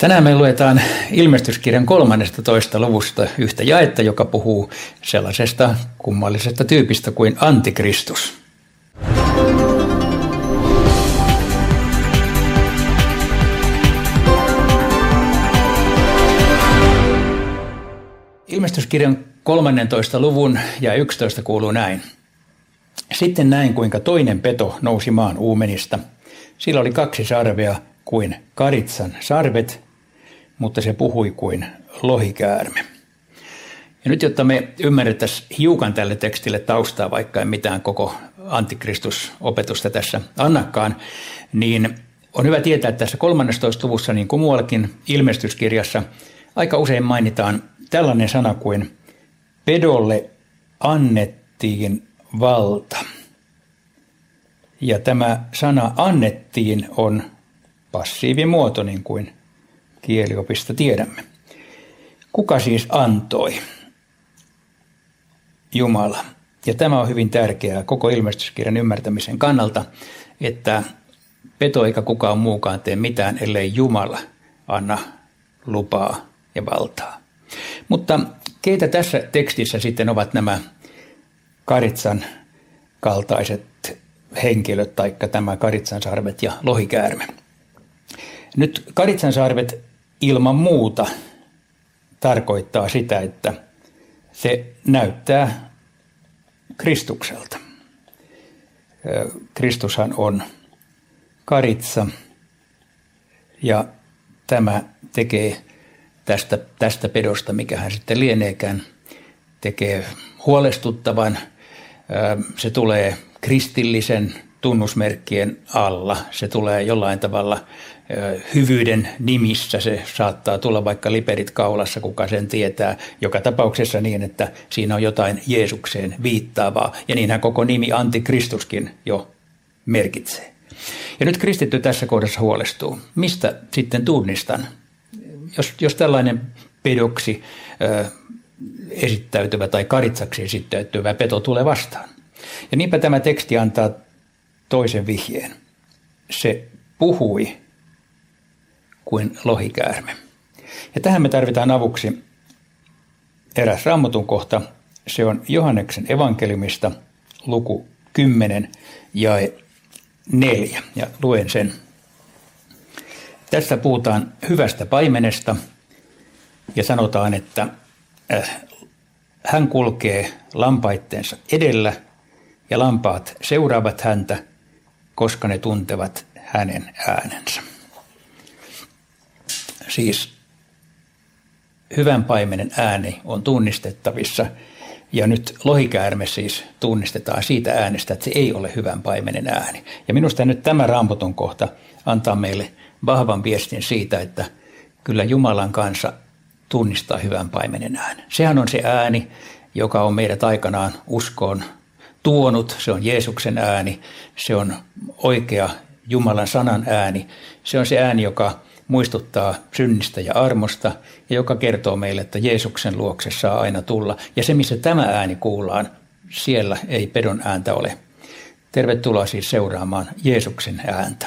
Tänään me luetaan ilmestyskirjan 13. luvusta yhtä jaetta, joka puhuu sellaisesta kummallisesta tyypistä kuin antikristus. Ilmestyskirjan 13. luvun ja 11 kuuluu näin. Sitten näin, kuinka toinen peto nousi maan uumenista. Sillä oli kaksi sarvea kuin karitsan sarvet mutta se puhui kuin lohikäärme. Ja nyt, jotta me ymmärrettäisiin hiukan tälle tekstille taustaa, vaikka en mitään koko antikristusopetusta tässä annakaan, niin on hyvä tietää, että tässä 13. luvussa, niin kuin muuallakin ilmestyskirjassa, aika usein mainitaan tällainen sana kuin pedolle annettiin valta. Ja tämä sana annettiin on passiivimuoto, niin kuin kieliopista tiedämme. Kuka siis antoi? Jumala. Ja tämä on hyvin tärkeää koko ilmestyskirjan ymmärtämisen kannalta, että peto eikä kukaan muukaan tee mitään, ellei Jumala anna lupaa ja valtaa. Mutta keitä tässä tekstissä sitten ovat nämä Karitsan kaltaiset henkilöt, taikka tämä Karitsan sarvet ja lohikäärme? Nyt Karitsan sarvet ilman muuta tarkoittaa sitä, että se näyttää Kristukselta. Kristushan on karitsa ja tämä tekee tästä, tästä pedosta, mikä hän sitten lieneekään, tekee huolestuttavan. Se tulee kristillisen tunnusmerkkien alla. Se tulee jollain tavalla hyvyyden nimissä. Se saattaa tulla vaikka liperit kaulassa, kuka sen tietää. Joka tapauksessa niin, että siinä on jotain Jeesukseen viittaavaa. Ja niinhän koko nimi Antikristuskin jo merkitsee. Ja nyt kristitty tässä kohdassa huolestuu. Mistä sitten tunnistan? Jos, jos tällainen pedoksi ö, esittäytyvä tai karitsaksi esittäytyvä peto tulee vastaan. Ja niinpä tämä teksti antaa toisen vihjeen. Se puhui kuin lohikäärme. Ja tähän me tarvitaan avuksi eräs rammatun kohta. Se on Johanneksen evankeliumista luku 10 ja 4. Ja luen sen. Tässä puhutaan hyvästä paimenesta ja sanotaan, että äh, hän kulkee lampaitteensa edellä ja lampaat seuraavat häntä, koska ne tuntevat hänen äänensä. Siis hyvän paimenen ääni on tunnistettavissa ja nyt lohikäärme siis tunnistetaan siitä äänestä, että se ei ole hyvän paimenen ääni. Ja minusta nyt tämä raamputon kohta antaa meille vahvan viestin siitä, että kyllä Jumalan kanssa tunnistaa hyvän paimenen äänen. Sehän on se ääni, joka on meidät aikanaan uskoon tuonut, se on Jeesuksen ääni, se on oikea Jumalan sanan ääni, se on se ääni, joka muistuttaa synnistä ja armosta ja joka kertoo meille, että Jeesuksen luokse saa aina tulla. Ja se, missä tämä ääni kuullaan, siellä ei pedon ääntä ole. Tervetuloa siis seuraamaan Jeesuksen ääntä.